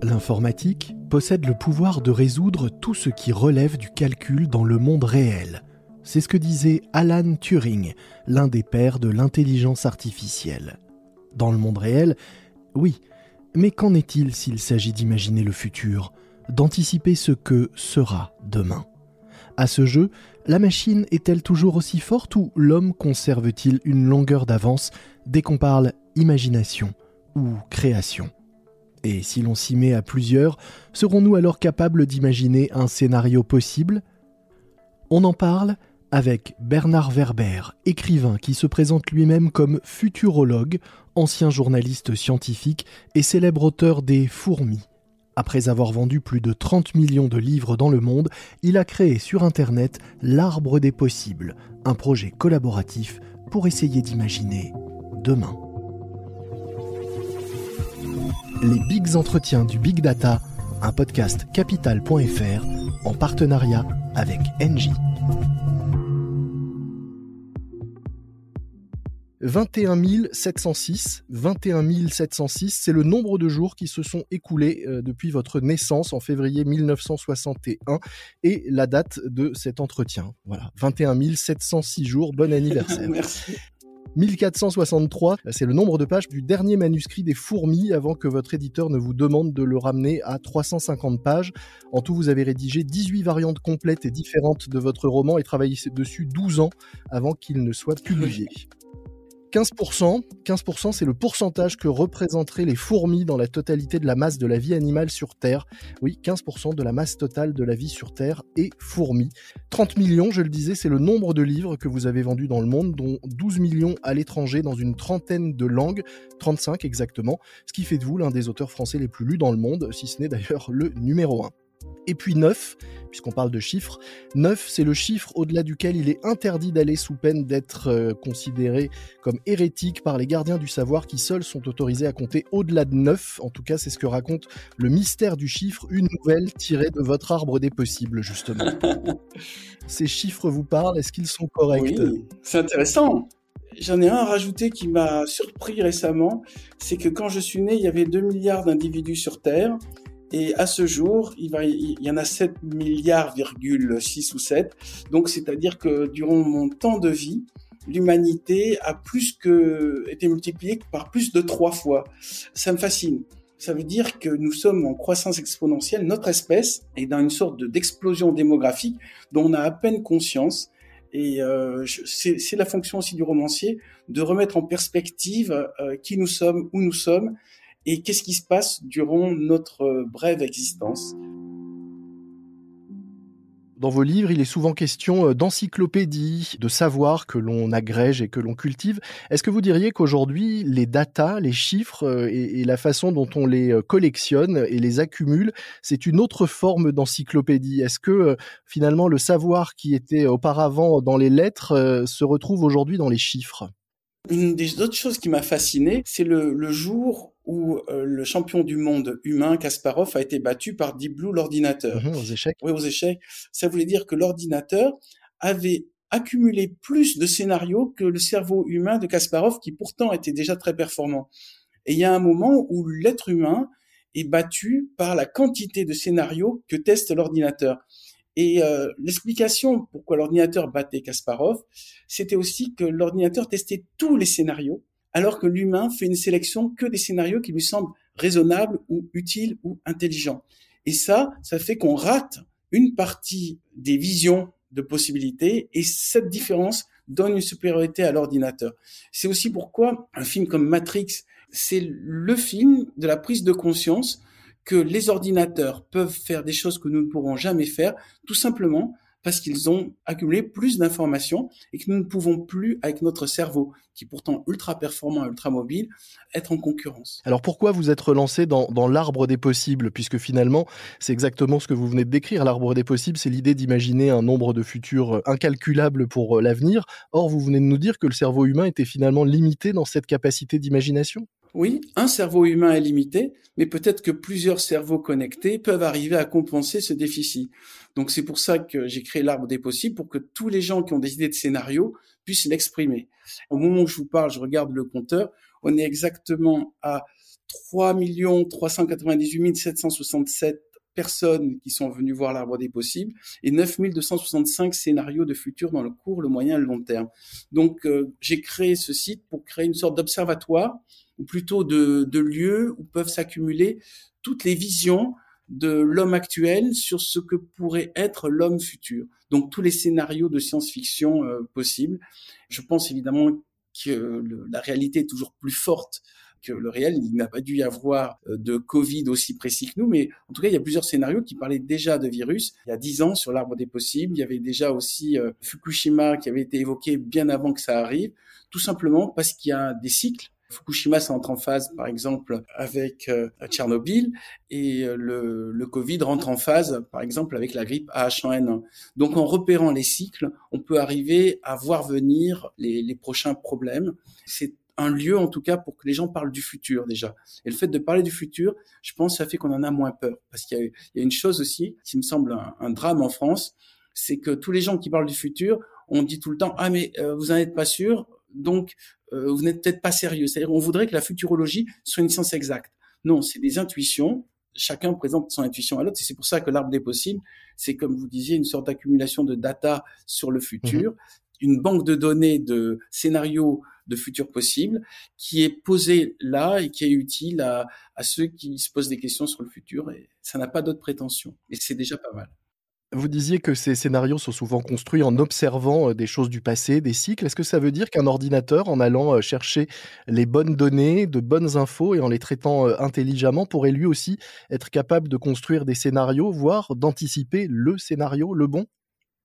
L'informatique possède le pouvoir de résoudre tout ce qui relève du calcul dans le monde réel. C'est ce que disait Alan Turing, l'un des pères de l'intelligence artificielle. Dans le monde réel, oui, mais qu'en est-il s'il s'agit d'imaginer le futur, d'anticiper ce que sera demain? À ce jeu, la machine est-elle toujours aussi forte ou l'homme conserve-t-il une longueur d'avance dès qu'on parle imagination ou création? Et si l'on s'y met à plusieurs, serons-nous alors capables d'imaginer un scénario possible? On en parle avec Bernard Werber, écrivain qui se présente lui-même comme futurologue, ancien journaliste scientifique et célèbre auteur des Fourmis. Après avoir vendu plus de 30 millions de livres dans le monde, il a créé sur Internet l'Arbre des possibles, un projet collaboratif pour essayer d'imaginer demain. Les Bigs Entretiens du Big Data, un podcast capital.fr en partenariat avec Engie. 21 706. 21 706, c'est le nombre de jours qui se sont écoulés euh, depuis votre naissance en février 1961 et la date de cet entretien. Voilà, 21 706 jours. Bon anniversaire. Merci. 1463, c'est le nombre de pages du dernier manuscrit des fourmis avant que votre éditeur ne vous demande de le ramener à 350 pages. En tout, vous avez rédigé 18 variantes complètes et différentes de votre roman et travaillé dessus 12 ans avant qu'il ne soit publié. 15%, 15% c'est le pourcentage que représenteraient les fourmis dans la totalité de la masse de la vie animale sur Terre. Oui, 15% de la masse totale de la vie sur Terre est fourmis. 30 millions, je le disais, c'est le nombre de livres que vous avez vendus dans le monde, dont 12 millions à l'étranger dans une trentaine de langues, 35 exactement, ce qui fait de vous l'un des auteurs français les plus lus dans le monde, si ce n'est d'ailleurs le numéro 1. Et puis 9, puisqu'on parle de chiffres, 9 c'est le chiffre au-delà duquel il est interdit d'aller sous peine d'être euh, considéré comme hérétique par les gardiens du savoir qui seuls sont autorisés à compter au-delà de 9. En tout cas, c'est ce que raconte le mystère du chiffre, une nouvelle tirée de votre arbre des possibles, justement. Ces chiffres vous parlent, est-ce qu'ils sont corrects? Oui, c'est intéressant. J'en ai un à rajouter qui m'a surpris récemment, c'est que quand je suis né, il y avait 2 milliards d'individus sur Terre et à ce jour, il, y en a 7 milliards, 6 ou 7. Donc, c'est-à-dire que durant mon temps de vie, l'humanité a plus que été multipliée par plus de trois fois. Ça me fascine. Ça veut dire que nous sommes en croissance exponentielle. Notre espèce est dans une sorte d'explosion démographique dont on a à peine conscience. Et euh, c'est la fonction aussi du romancier de remettre en perspective euh, qui nous sommes, où nous sommes, et qu'est-ce qui se passe durant notre euh, brève existence? Dans vos livres, il est souvent question euh, d'encyclopédie, de savoir que l'on agrège et que l'on cultive. Est-ce que vous diriez qu'aujourd'hui, les datas, les chiffres euh, et, la façon dont on les collectionne et les accumule, c'est une autre forme d'encyclopédie? Est-ce que finalement le savoir qui était auparavant dans les lettres se retrouve aujourd'hui dans les chiffres? Une des autres choses qui m'a fasciné, c'est le, le, jour où euh, le champion du monde humain, Kasparov, a été battu par Deep Blue, l'ordinateur. Mhm, aux échecs. Oui, aux échecs. Ça voulait dire que l'ordinateur avait accumulé plus de scénarios que le cerveau humain de Kasparov, qui pourtant était déjà très performant. Et il y a un moment où l'être humain est battu par la quantité de scénarios que teste l'ordinateur. Et euh, l'explication pourquoi l'ordinateur battait Kasparov, c'était aussi que l'ordinateur testait tous les scénarios, alors que l'humain fait une sélection que des scénarios qui lui semblent raisonnables ou utiles ou intelligents. Et ça, ça fait qu'on rate une partie des visions de possibilités, et cette différence donne une supériorité à l'ordinateur. C'est aussi pourquoi un film comme Matrix, c'est le film de la prise de conscience que les ordinateurs peuvent faire des choses que nous ne pourrons jamais faire, tout simplement parce qu'ils ont accumulé plus d'informations et que nous ne pouvons plus, avec notre cerveau, qui est pourtant ultra performant, ultra mobile, être en concurrence. Alors pourquoi vous êtes relancé dans, l'arbre des possibles? Puisque finalement, c'est exactement ce que vous venez de décrire. L'arbre des possibles, c'est l'idée d'imaginer un nombre de futurs incalculables pour euh, l'avenir. Or, vous venez de nous dire que le cerveau humain était finalement limité dans cette capacité d'imagination oui, un cerveau humain est limité, mais peut-être que plusieurs cerveaux connectés peuvent arriver à compenser ce déficit. Donc c'est pour ça que j'ai créé l'arbre des possibles, pour que tous les gens qui ont des idées de scénario puissent l'exprimer. Au moment où je vous parle, je regarde le compteur, on est exactement à 3 398 767 personnes qui sont venues voir l'arbre des possibles et 9265 scénarios de futur dans le court, le moyen et le long terme. Donc euh, j'ai créé ce site pour créer une sorte d'observatoire ou plutôt de, de lieu où peuvent s'accumuler toutes les visions de l'homme actuel sur ce que pourrait être l'homme futur. Donc tous les scénarios de science-fiction euh, possibles. Je pense évidemment que la réalité est toujours plus forte que le réel. Il n'a pas dû y avoir euh, de Covid aussi précis que nous, mais en tout cas, il y a plusieurs scénarios qui parlaient déjà de virus. Il y a dix ans, sur l'arbre des possibles, il y avait déjà aussi euh, Fukushima qui avait été évoqué bien avant que ça arrive, tout simplement parce qu'il y a des cycles Fukushima entre en phase, par exemple, avec euh, Tchernobyl, et le, Covid rentre en phase, par exemple, avec la grippe H1N1. Donc, en repérant les cycles, on peut arriver à voir venir les, les prochains problèmes. C'est un lieu en tout cas pour que les gens parlent du futur déjà. Et le fait de parler du futur, je pense, ça fait qu'on en a moins peur. Parce qu'il y, a une chose aussi qui me semble un, drame en France, c'est que tous les gens qui parlent du futur, on dit tout le temps ah mais euh, vous n'en êtes pas sûr, donc euh, vous n'êtes peut-être pas sérieux. C'est-à-dire on voudrait que la futurologie soit une science exacte. Non, c'est des intuitions. Chacun présente son intuition à l'autre. Et c'est pour ça que l'arbre des possibles, c'est comme vous disiez une sorte d'accumulation de data sur le futur, mmh une banque de données de scénarios de futur possible qui est posée là et qui est utile à, à ceux qui se posent des questions sur le futur. Et ça n'a pas d'autre prétention. Et c'est déjà pas mal. Vous disiez que ces scénarios sont souvent construits en observant euh, des choses du passé, des cycles. Est-ce que ça veut dire qu'un ordinateur, en allant euh, chercher les bonnes données, de bonnes infos et en les traitant euh, intelligemment, pourrait lui aussi être capable de construire des scénarios, voire d'anticiper le scénario, le bon?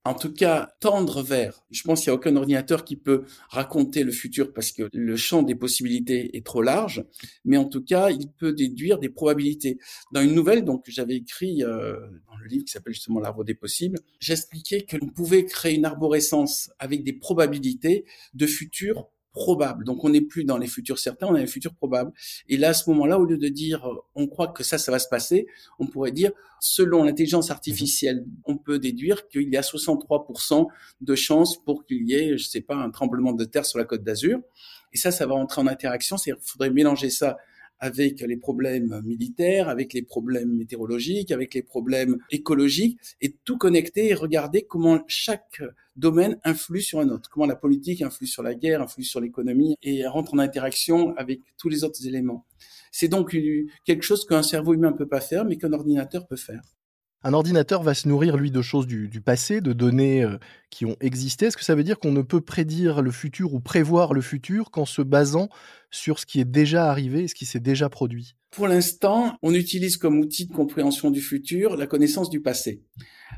En tout cas tendre vers. Je pense qu'il n'y a aucun ordinateur qui peut raconter le futur parce que le champ des possibilités est trop large, mais en tout cas, il peut déduire des probabilités. Dans une nouvelle donc j'avais écrit euh, dans le livre qui s'appelle justement l'arbre des possibles, j'expliquais que l'on pouvait créer une arborescence avec des probabilités de futur probable. Donc on n'est plus dans les futurs certains, on a les futurs probables. Et là, à ce moment-là, au lieu de dire euh, on croit que ça, ça va se passer, on pourrait dire selon l'intelligence artificielle, on peut déduire qu'il y a 63% de chances pour qu'il y ait, je sais pas, un tremblement de terre sur la côte d'Azur. Et ça, ça va entrer en interaction. C'est, il faudrait mélanger ça avec les problèmes militaires, avec les problèmes météorologiques, avec les problèmes écologiques, et tout connecter et regarder comment chaque domaine influe sur un autre, comment la politique influe sur la guerre, influe sur l'économie, et rentre en interaction avec tous les autres éléments. C'est donc quelque chose qu'un cerveau humain ne peut pas faire, mais qu'un ordinateur peut faire. Un ordinateur va se nourrir, lui, de choses du, passé, de données euh, qui ont existé. Est-ce que ça veut dire qu'on ne peut prédire le futur ou prévoir le futur qu'en se basant sur ce qui est déjà arrivé et ce qui s'est déjà produit? Pour l'instant, on utilise comme outil de compréhension du futur la connaissance du passé.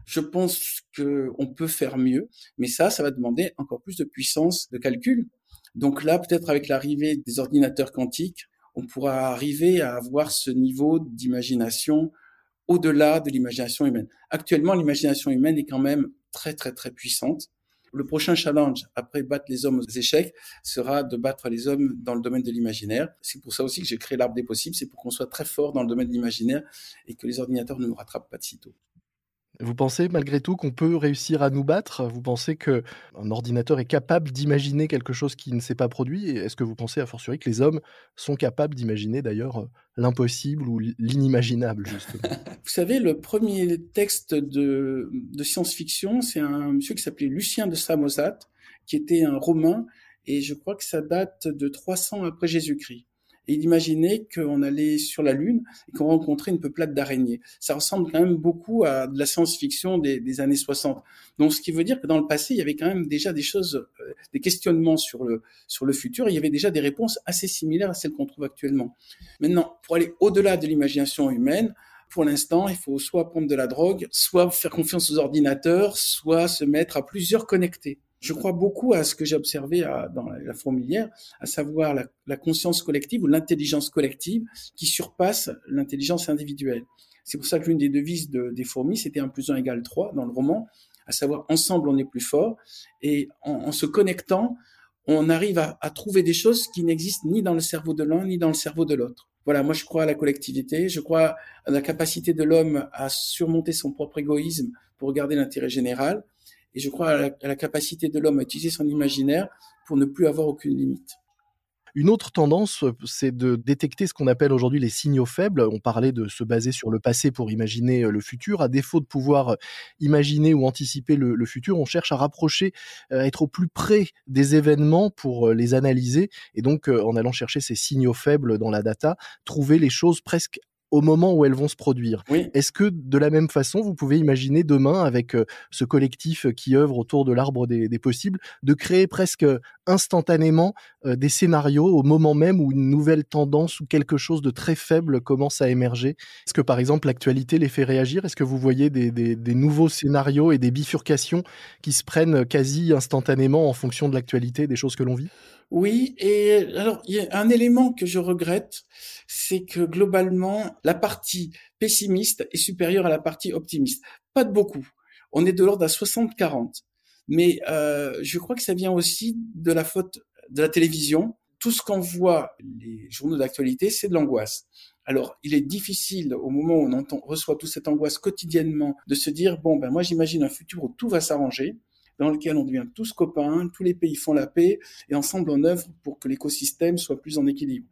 Je pense qu'on peut faire mieux, mais ça, ça va demander encore plus de puissance de calcul. Donc là, peut-être avec l'arrivée des ordinateurs quantiques, on pourra arriver à avoir ce niveau d'imagination au-delà de l'imagination humaine. Actuellement, l'imagination humaine est quand même très, très, très puissante. Le prochain challenge, après battre les hommes aux échecs, sera de battre les hommes dans le domaine de l'imaginaire. C'est pour ça aussi que j'ai créé l'arbre des possibles, c'est pour qu'on soit très fort dans le domaine de l'imaginaire et que les ordinateurs ne nous rattrapent pas de sitôt. Vous pensez malgré tout qu'on peut réussir à nous battre? Vous pensez qu'un ordinateur est capable d'imaginer quelque chose qui ne s'est pas produit? Est-ce que vous pensez a fortiori que les hommes sont capables d'imaginer d'ailleurs l'impossible ou l'inimaginable justement? Vous savez, le premier texte de, de science-fiction, c'est un monsieur qui s'appelait Lucien de Samosate, qui était un romain, et je crois que ça date de 300 après Jésus-Christ et d'imaginer qu'on allait sur la Lune et qu'on rencontrait une peuplade d'araignées. Ça ressemble quand même beaucoup à de la science-fiction des, années 60. Donc, ce qui veut dire que dans le passé, il y avait quand même déjà des choses, euh, des questionnements sur le, sur le futur. Il y avait déjà des réponses assez similaires à celles qu'on trouve actuellement. Maintenant, pour aller au-delà de l'imagination humaine, pour l'instant, il faut soit prendre de la drogue, soit faire confiance aux ordinateurs, soit se mettre à plusieurs connectés. Je crois beaucoup à ce que j'ai observé dans la fourmilière, à savoir la, conscience collective ou l'intelligence collective qui surpasse l'intelligence individuelle. C'est pour ça que l'une des devises des fourmis, c'était 1 plus 1 égale 3 dans le roman, à savoir ensemble on est plus fort, et en, se connectant, on arrive à, trouver des choses qui n'existent ni dans le cerveau de l'un ni dans le cerveau de l'autre. Voilà, moi je crois à la collectivité, je crois à la capacité de l'homme à surmonter son propre égoïsme pour garder l'intérêt général, et je crois à la, capacité de l'homme à utiliser son imaginaire pour ne plus avoir aucune limite. Une autre tendance, c'est de détecter ce qu'on appelle aujourd'hui les signaux faibles. On parlait de se baser sur le passé pour imaginer le futur. À défaut de pouvoir imaginer ou anticiper le, le futur, on cherche à rapprocher, à être au plus près des événements pour les analyser et donc en allant chercher ces signaux faibles dans la data, trouver les choses presque au moment où elles vont se produire. Est-ce que de la même façon, vous pouvez imaginer demain, avec euh, ce collectif qui œuvre autour de l'arbre des, possibles, de créer presque instantanément euh, des scénarios au moment même où une nouvelle tendance ou quelque chose de très faible commence à émerger? Est-ce que par exemple l'actualité les fait réagir? Est-ce que vous voyez des, des, nouveaux scénarios et des bifurcations qui se prennent quasi instantanément en fonction de l'actualité des choses que l'on vit? Oui, et alors il y a un élément que je regrette, c'est que globalement la partie pessimiste est supérieure à la partie optimiste. Pas de beaucoup. On est de l'ordre à 60-40. Mais euh, je crois que ça vient aussi de la faute de la télévision. Tout ce qu'on voit, les journaux d'actualité, c'est de l'angoisse. Alors, il est difficile, au moment où on reçoit toute cette angoisse quotidiennement, de se dire, bon, ben moi j'imagine un futur où tout va s'arranger dans lequel on devient tous copains, tous les pays font la paix et ensemble on œuvre pour que l'écosystème soit plus en équilibre.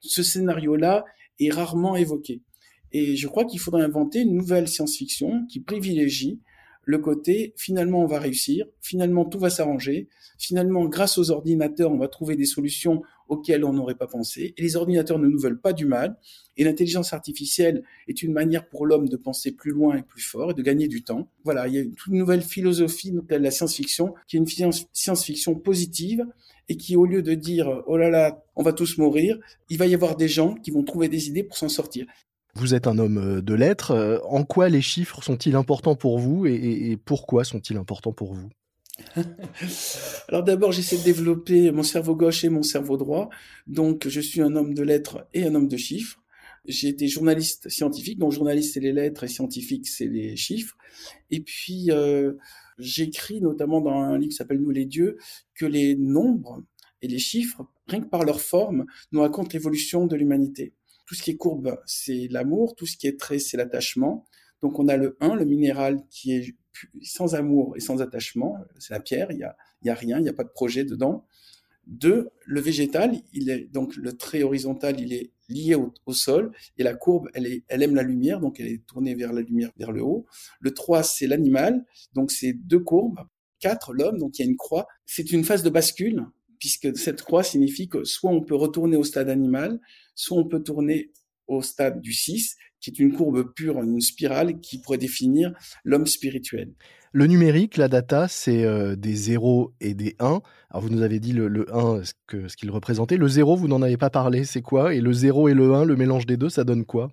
Ce scénario-là est rarement évoqué. Et je crois qu'il faudrait inventer une nouvelle science-fiction qui privilégie le côté finalement on va réussir, finalement tout va s'arranger, finalement grâce aux ordinateurs on va trouver des solutions auxquelles on n'aurait pas pensé, et les ordinateurs ne nous veulent pas du mal, et l'intelligence artificielle est une manière pour l'homme de penser plus loin et plus fort et de gagner du temps. Voilà, il y a une toute nouvelle philosophie de la science-fiction qui est une science-fiction positive et qui au lieu de dire oh là là on va tous mourir, il va y avoir des gens qui vont trouver des idées pour s'en sortir. Vous êtes un homme euh, de lettres. Euh, en quoi les chiffres sont-ils importants pour vous et, pourquoi sont-ils importants pour vous? Alors d'abord, j'essaie de développer mon cerveau gauche et mon cerveau droit. Donc, je suis un homme de lettres et un homme de chiffres. J'ai été journaliste scientifique, donc journaliste c'est les lettres et scientifique c'est les chiffres. Et puis, euh, j'écris notamment dans un livre qui s'appelle Nous les dieux que les nombres et les chiffres, rien que par leur forme, nous racontent l'évolution de l'humanité. Tout ce qui est courbe, c'est l'amour. Tout ce qui est trait, c'est l'attachement. Donc on a le 1, le minéral qui est sans amour et sans attachement. C'est la pierre, il n'y a, y a rien, il n'y a pas de projet dedans. 2, le végétal, il est donc le trait horizontal, il est lié au, sol et la courbe, elle, est, elle aime la lumière, donc elle est tournée vers la lumière, vers le haut. Le 3, c'est l'animal, donc c'est deux courbes. 4, l'homme, donc il y a une croix. C'est une phase de bascule puisque cette croix signifie que soit on peut retourner au stade animal, soit on peut tourner au stade du 6, qui est une courbe pure, une spirale qui pourrait définir l'homme spirituel. Le numérique, la data, c'est euh, des 0 et des 1. Alors vous nous avez dit le, 1, ce qu'il ce qu'il représentait. Le 0, vous n'en avez pas parlé, c'est quoi? Et le 0 et le 1, le mélange des deux, ça donne quoi?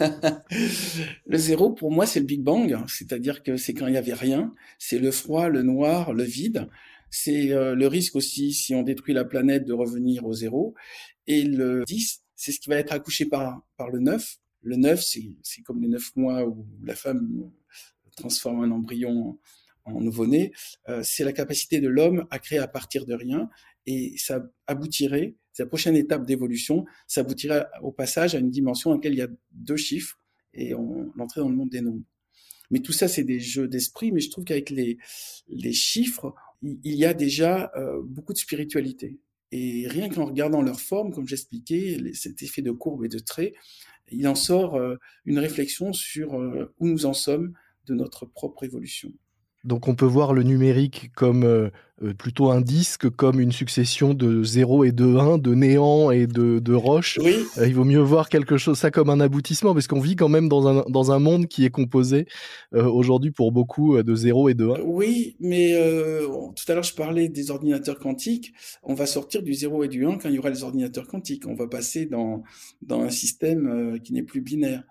Le 0, pour moi, c'est le Big Bang, c'est-à-dire que c'est quand il n'y avait rien, c'est le froid, le noir, le vide. C'est euh, le risque aussi, si on détruit la planète, de revenir au zéro. Et le 10, c'est ce qui va être accouché par, par le 9. Le 9, c'est comme les 9 mois où la femme transforme un embryon en, nouveau-né. Euh, c'est la capacité de l'homme à créer à partir de rien. Et ça aboutirait, sa prochaine étape d'évolution, ça aboutirait au passage à une dimension dans laquelle il y a deux chiffres et l'entrée dans le monde des nombres. Mais tout ça, c'est des jeux d'esprit. Mais je trouve qu'avec les, les chiffres, il y a déjà euh, beaucoup de spiritualité. Et rien qu'en regardant leur forme, comme j'expliquais, cet effet de courbe et de trait, il en sort euh, une réflexion sur euh, où nous en sommes de notre propre évolution. Donc on peut voir le numérique comme euh, euh, plutôt un disque, comme une succession de 0 et de 1, de néant et de, de roches. Oui. Euh, il vaut mieux voir quelque chose, ça comme un aboutissement, parce qu'on vit quand même dans un, dans un monde qui est composé aujourd'hui pour beaucoup de 0 et de 1. Oui, mais tout à l'heure je parlais des ordinateurs quantiques. On va sortir du 0 et du 1 quand il y aura les ordinateurs quantiques. On va passer dans, dans un système qui n'est plus binaire.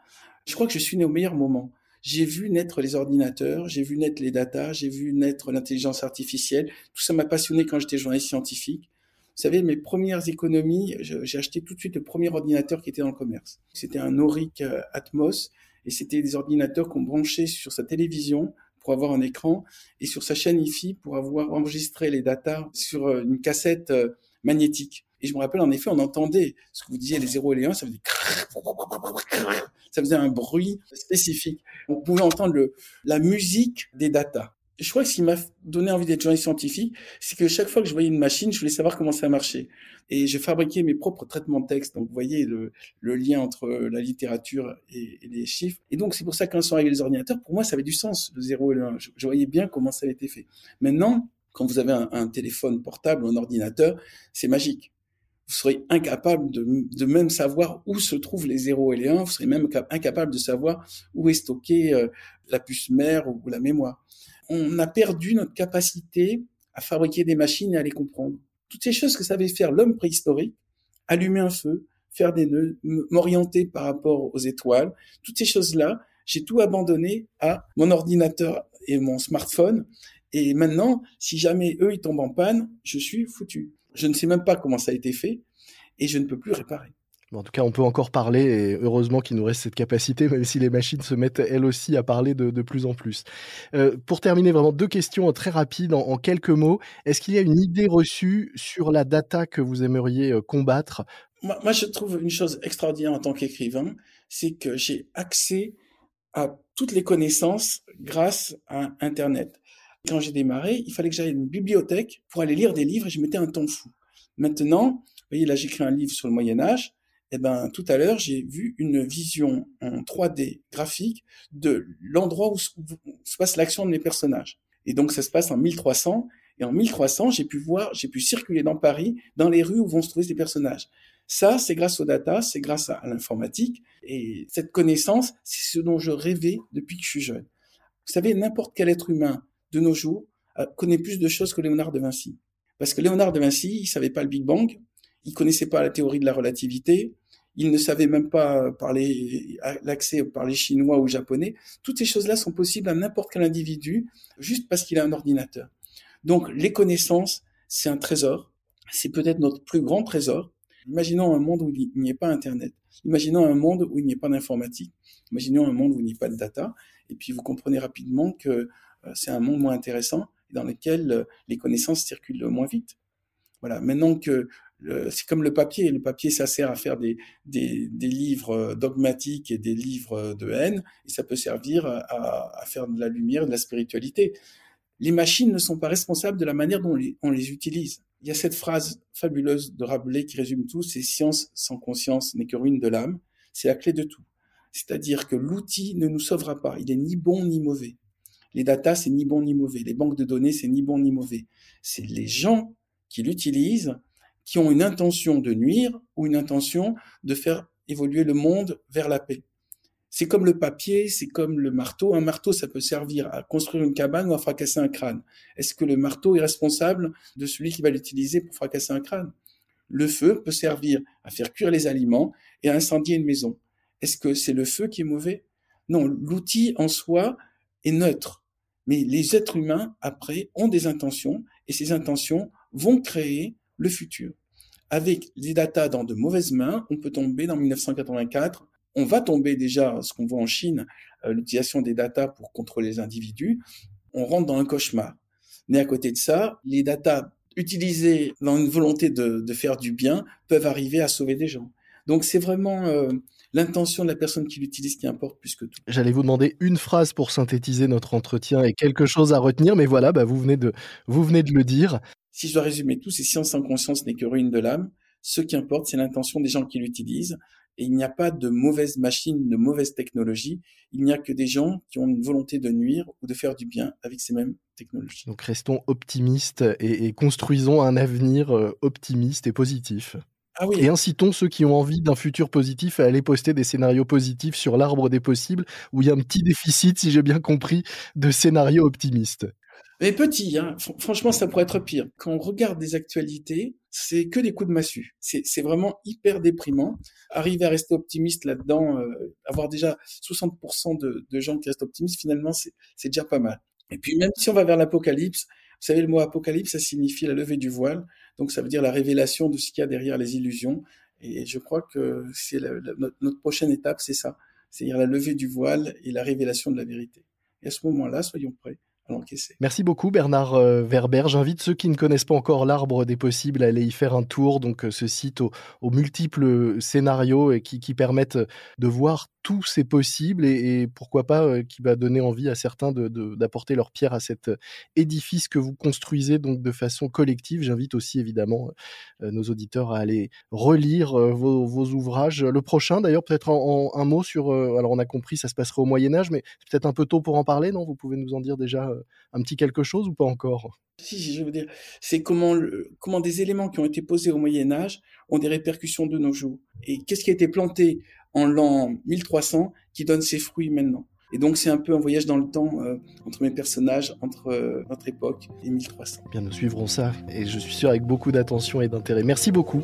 Je crois que je suis né au meilleur moment j'ai vu naître les ordinateurs, j'ai vu naître les datas, j'ai vu naître l'intelligence artificielle. Tout ça m'a passionné quand j'étais journaliste scientifique. Vous savez, mes premières économies, j'ai acheté tout de suite le premier ordinateur qui était dans le commerce. C'était un Auric euh, Atmos et c'était des ordinateurs qu'on branchait sur sa télévision pour avoir un écran et sur sa chaîne IFI pour avoir enregistré les datas sur euh, une cassette euh, magnétique. Et je me rappelle, en effet, on entendait ce que vous disiez, les 0 et les 1, ça faisait ça faisait un bruit spécifique. On pouvait entendre le, la musique des datas. je crois que ce qui m'a donné envie d'être journaliste scientifique, c'est que chaque fois que je voyais une machine, je voulais savoir comment ça marchait. Et je fabriquais mes propres traitements de texte. Donc, vous voyez le, lien entre la littérature et, les chiffres. Et donc, c'est pour ça qu'un sont arrivés les ordinateurs, pour moi, ça avait du sens, le 0 et le 1. Je, voyais bien comment ça avait été fait. Maintenant, quand vous avez un, téléphone portable ou un ordinateur, c'est magique. Vous serez incapable de, même savoir où se trouvent les 0 et les 1. Vous serez même incapable de savoir où est stockée euh, la puce mère ou la mémoire on a perdu notre capacité à fabriquer des machines et à les comprendre. Toutes ces choses que savait faire l'homme préhistorique, allumer un feu, faire des nœuds, m'orienter par rapport aux étoiles, toutes ces choses-là, j'ai tout abandonné à mon ordinateur et mon smartphone. Et maintenant, si jamais eux, ils tombent en panne, je suis foutu. Je ne sais même pas comment ça a été fait et je ne peux plus réparer. En tout cas, on peut encore parler et heureusement qu'il nous reste cette capacité, même si les machines se mettent elles aussi à parler de, plus en plus. Euh, pour terminer, vraiment deux questions très rapides en, quelques mots. Est-ce qu'il y a une idée reçue sur la data que vous aimeriez euh, combattre? Moi, je trouve une chose extraordinaire en tant qu'écrivain, c'est que j'ai accès à toutes les connaissances grâce à Internet. Quand j'ai démarré, il fallait que j'aille à une bibliothèque pour aller lire des livres et je mettais un temps fou. Maintenant, vous voyez, là, j'écris un livre sur le Moyen Âge eh ben, tout à l'heure, j'ai vu une vision en 3D graphique de l'endroit où se passe l'action de mes personnages. Et donc, ça se passe en 1300. Et en 1300, j'ai pu voir, j'ai pu circuler dans Paris, dans les rues où vont se trouver ces personnages. Ça, c'est grâce aux data, c'est grâce à, l'informatique. Et cette connaissance, c'est ce dont je rêvais depuis que je suis jeune. Vous savez, n'importe quel être humain de nos jours euh, connaît plus de choses que Léonard de Vinci. Parce que Léonard de Vinci, il savait pas le Big Bang, il connaissait pas la théorie de la relativité, il ne savait même pas parler l'accès par les chinois ou japonais. Toutes ces choses-là sont possibles à n'importe quel individu juste parce qu'il a un ordinateur. Donc les connaissances, c'est un trésor. C'est peut-être notre plus grand trésor. Imaginons un monde où il n'y ait pas Internet. Imaginons un monde où il n'y ait pas d'informatique. Imaginons un monde où il n'y ait pas de data. Et puis vous comprenez rapidement que euh, c'est un monde moins intéressant dans lequel euh, les connaissances circulent moins vite. Voilà. Maintenant que c'est comme le papier. Le papier, ça sert à faire des, des, livres dogmatiques et des livres de haine, et ça peut servir à, à, faire de la lumière, de la spiritualité. Les machines ne sont pas responsables de la manière dont on les utilise. Il y a cette phrase fabuleuse de Rabelais qui résume tout, c'est science sans conscience n'est que ruine de l'âme. C'est la clé de tout. C'est-à-dire que l'outil ne nous sauvera pas. Il est ni bon ni mauvais. Les datas, c'est ni bon ni mauvais. Les banques de données, c'est ni bon ni mauvais. C'est les gens qui l'utilisent qui ont une intention de nuire ou une intention de faire évoluer le monde vers la paix. C'est comme le papier, c'est comme le marteau. Un marteau, ça peut servir à construire une cabane ou à fracasser un crâne. Est-ce que le marteau est responsable de celui qui va l'utiliser pour fracasser un crâne? Le feu peut servir à faire cuire les aliments et à incendier une maison. Est-ce que c'est le feu qui est mauvais? Non, l'outil en soi est neutre. Mais les êtres humains, après, ont des intentions et ces intentions vont créer le futur. Avec les data dans de mauvaises mains, on peut tomber dans 1984. On va tomber déjà, ce qu'on voit en Chine, euh, l'utilisation des data pour contrôler les individus. On rentre dans un cauchemar. Mais à côté de ça, les data utilisées dans une volonté de, faire du bien peuvent arriver à sauver des gens. Donc c'est vraiment euh, l'intention de la personne qui l'utilise qui importe plus que tout. J'allais vous demander une phrase pour synthétiser notre entretien et quelque chose à retenir, mais voilà, bah, vous, venez de, vous venez de le dire. Si je dois résumer tout, c'est science sans conscience n'est que ruine de l'âme. Ce qui importe, c'est l'intention des gens qui l'utilisent. Et il n'y a pas de mauvaise machine, de mauvaise technologie. Il n'y a que des gens qui ont une volonté de nuire ou de faire du bien avec ces mêmes technologies. Donc restons optimistes et, construisons un avenir euh, optimiste et positif. Ah oui. Et incitons ceux qui ont envie d'un futur positif à aller poster des scénarios positifs sur l'arbre des possibles, où il y a un petit déficit, si j'ai bien compris, de scénarios optimistes. Mais petit, hein. franchement, ça pourrait être pire. Quand on regarde des actualités, c'est que des coups de massue. C'est vraiment hyper déprimant. Arriver à rester optimiste là-dedans, euh, avoir déjà 60% de, de, gens qui restent optimistes, finalement, c'est déjà pas mal. Et puis même si on va vers l'apocalypse, savez, le mot apocalypse, ça signifie la levée du voile. Donc ça veut dire la révélation de ce qu'il y a derrière les illusions. Et je crois que notre prochaine étape, c'est ça. C'est-à-dire la levée du voile et la révélation de la vérité. Et à ce moment-là, soyons prêts Merci beaucoup Bernard euh, Verber. J'invite ceux qui ne connaissent pas encore l'arbre des possibles à aller y faire un tour. Donc euh, ce site aux, multiples scénarios et qui, permettent de voir tous ces possibles et, pourquoi pas euh, qui va donner envie à certains d'apporter leur pierre à cet édifice que vous construisez donc de façon collective. J'invite aussi évidemment nos auditeurs à aller relire vos, ouvrages. Le prochain d'ailleurs peut-être un mot sur. alors on a compris ça se passerait au Moyen Âge, mais c'est peut-être un peu tôt pour en parler, non? Vous pouvez nous en dire déjà un petit quelque chose ou pas encore? Si, je veux dire, c'est comment, comment des éléments qui ont été posés au Moyen Âge ont des répercussions de nos jours. Et qu'est-ce qui a été planté en l'an 1300 qui donne ses fruits maintenant? Et donc c'est un peu un voyage dans le temps euh, entre mes personnages, entre euh, notre époque et 1300. Bien, nous suivrons ça et je suis sûr avec beaucoup d'attention et d'intérêt. Merci beaucoup.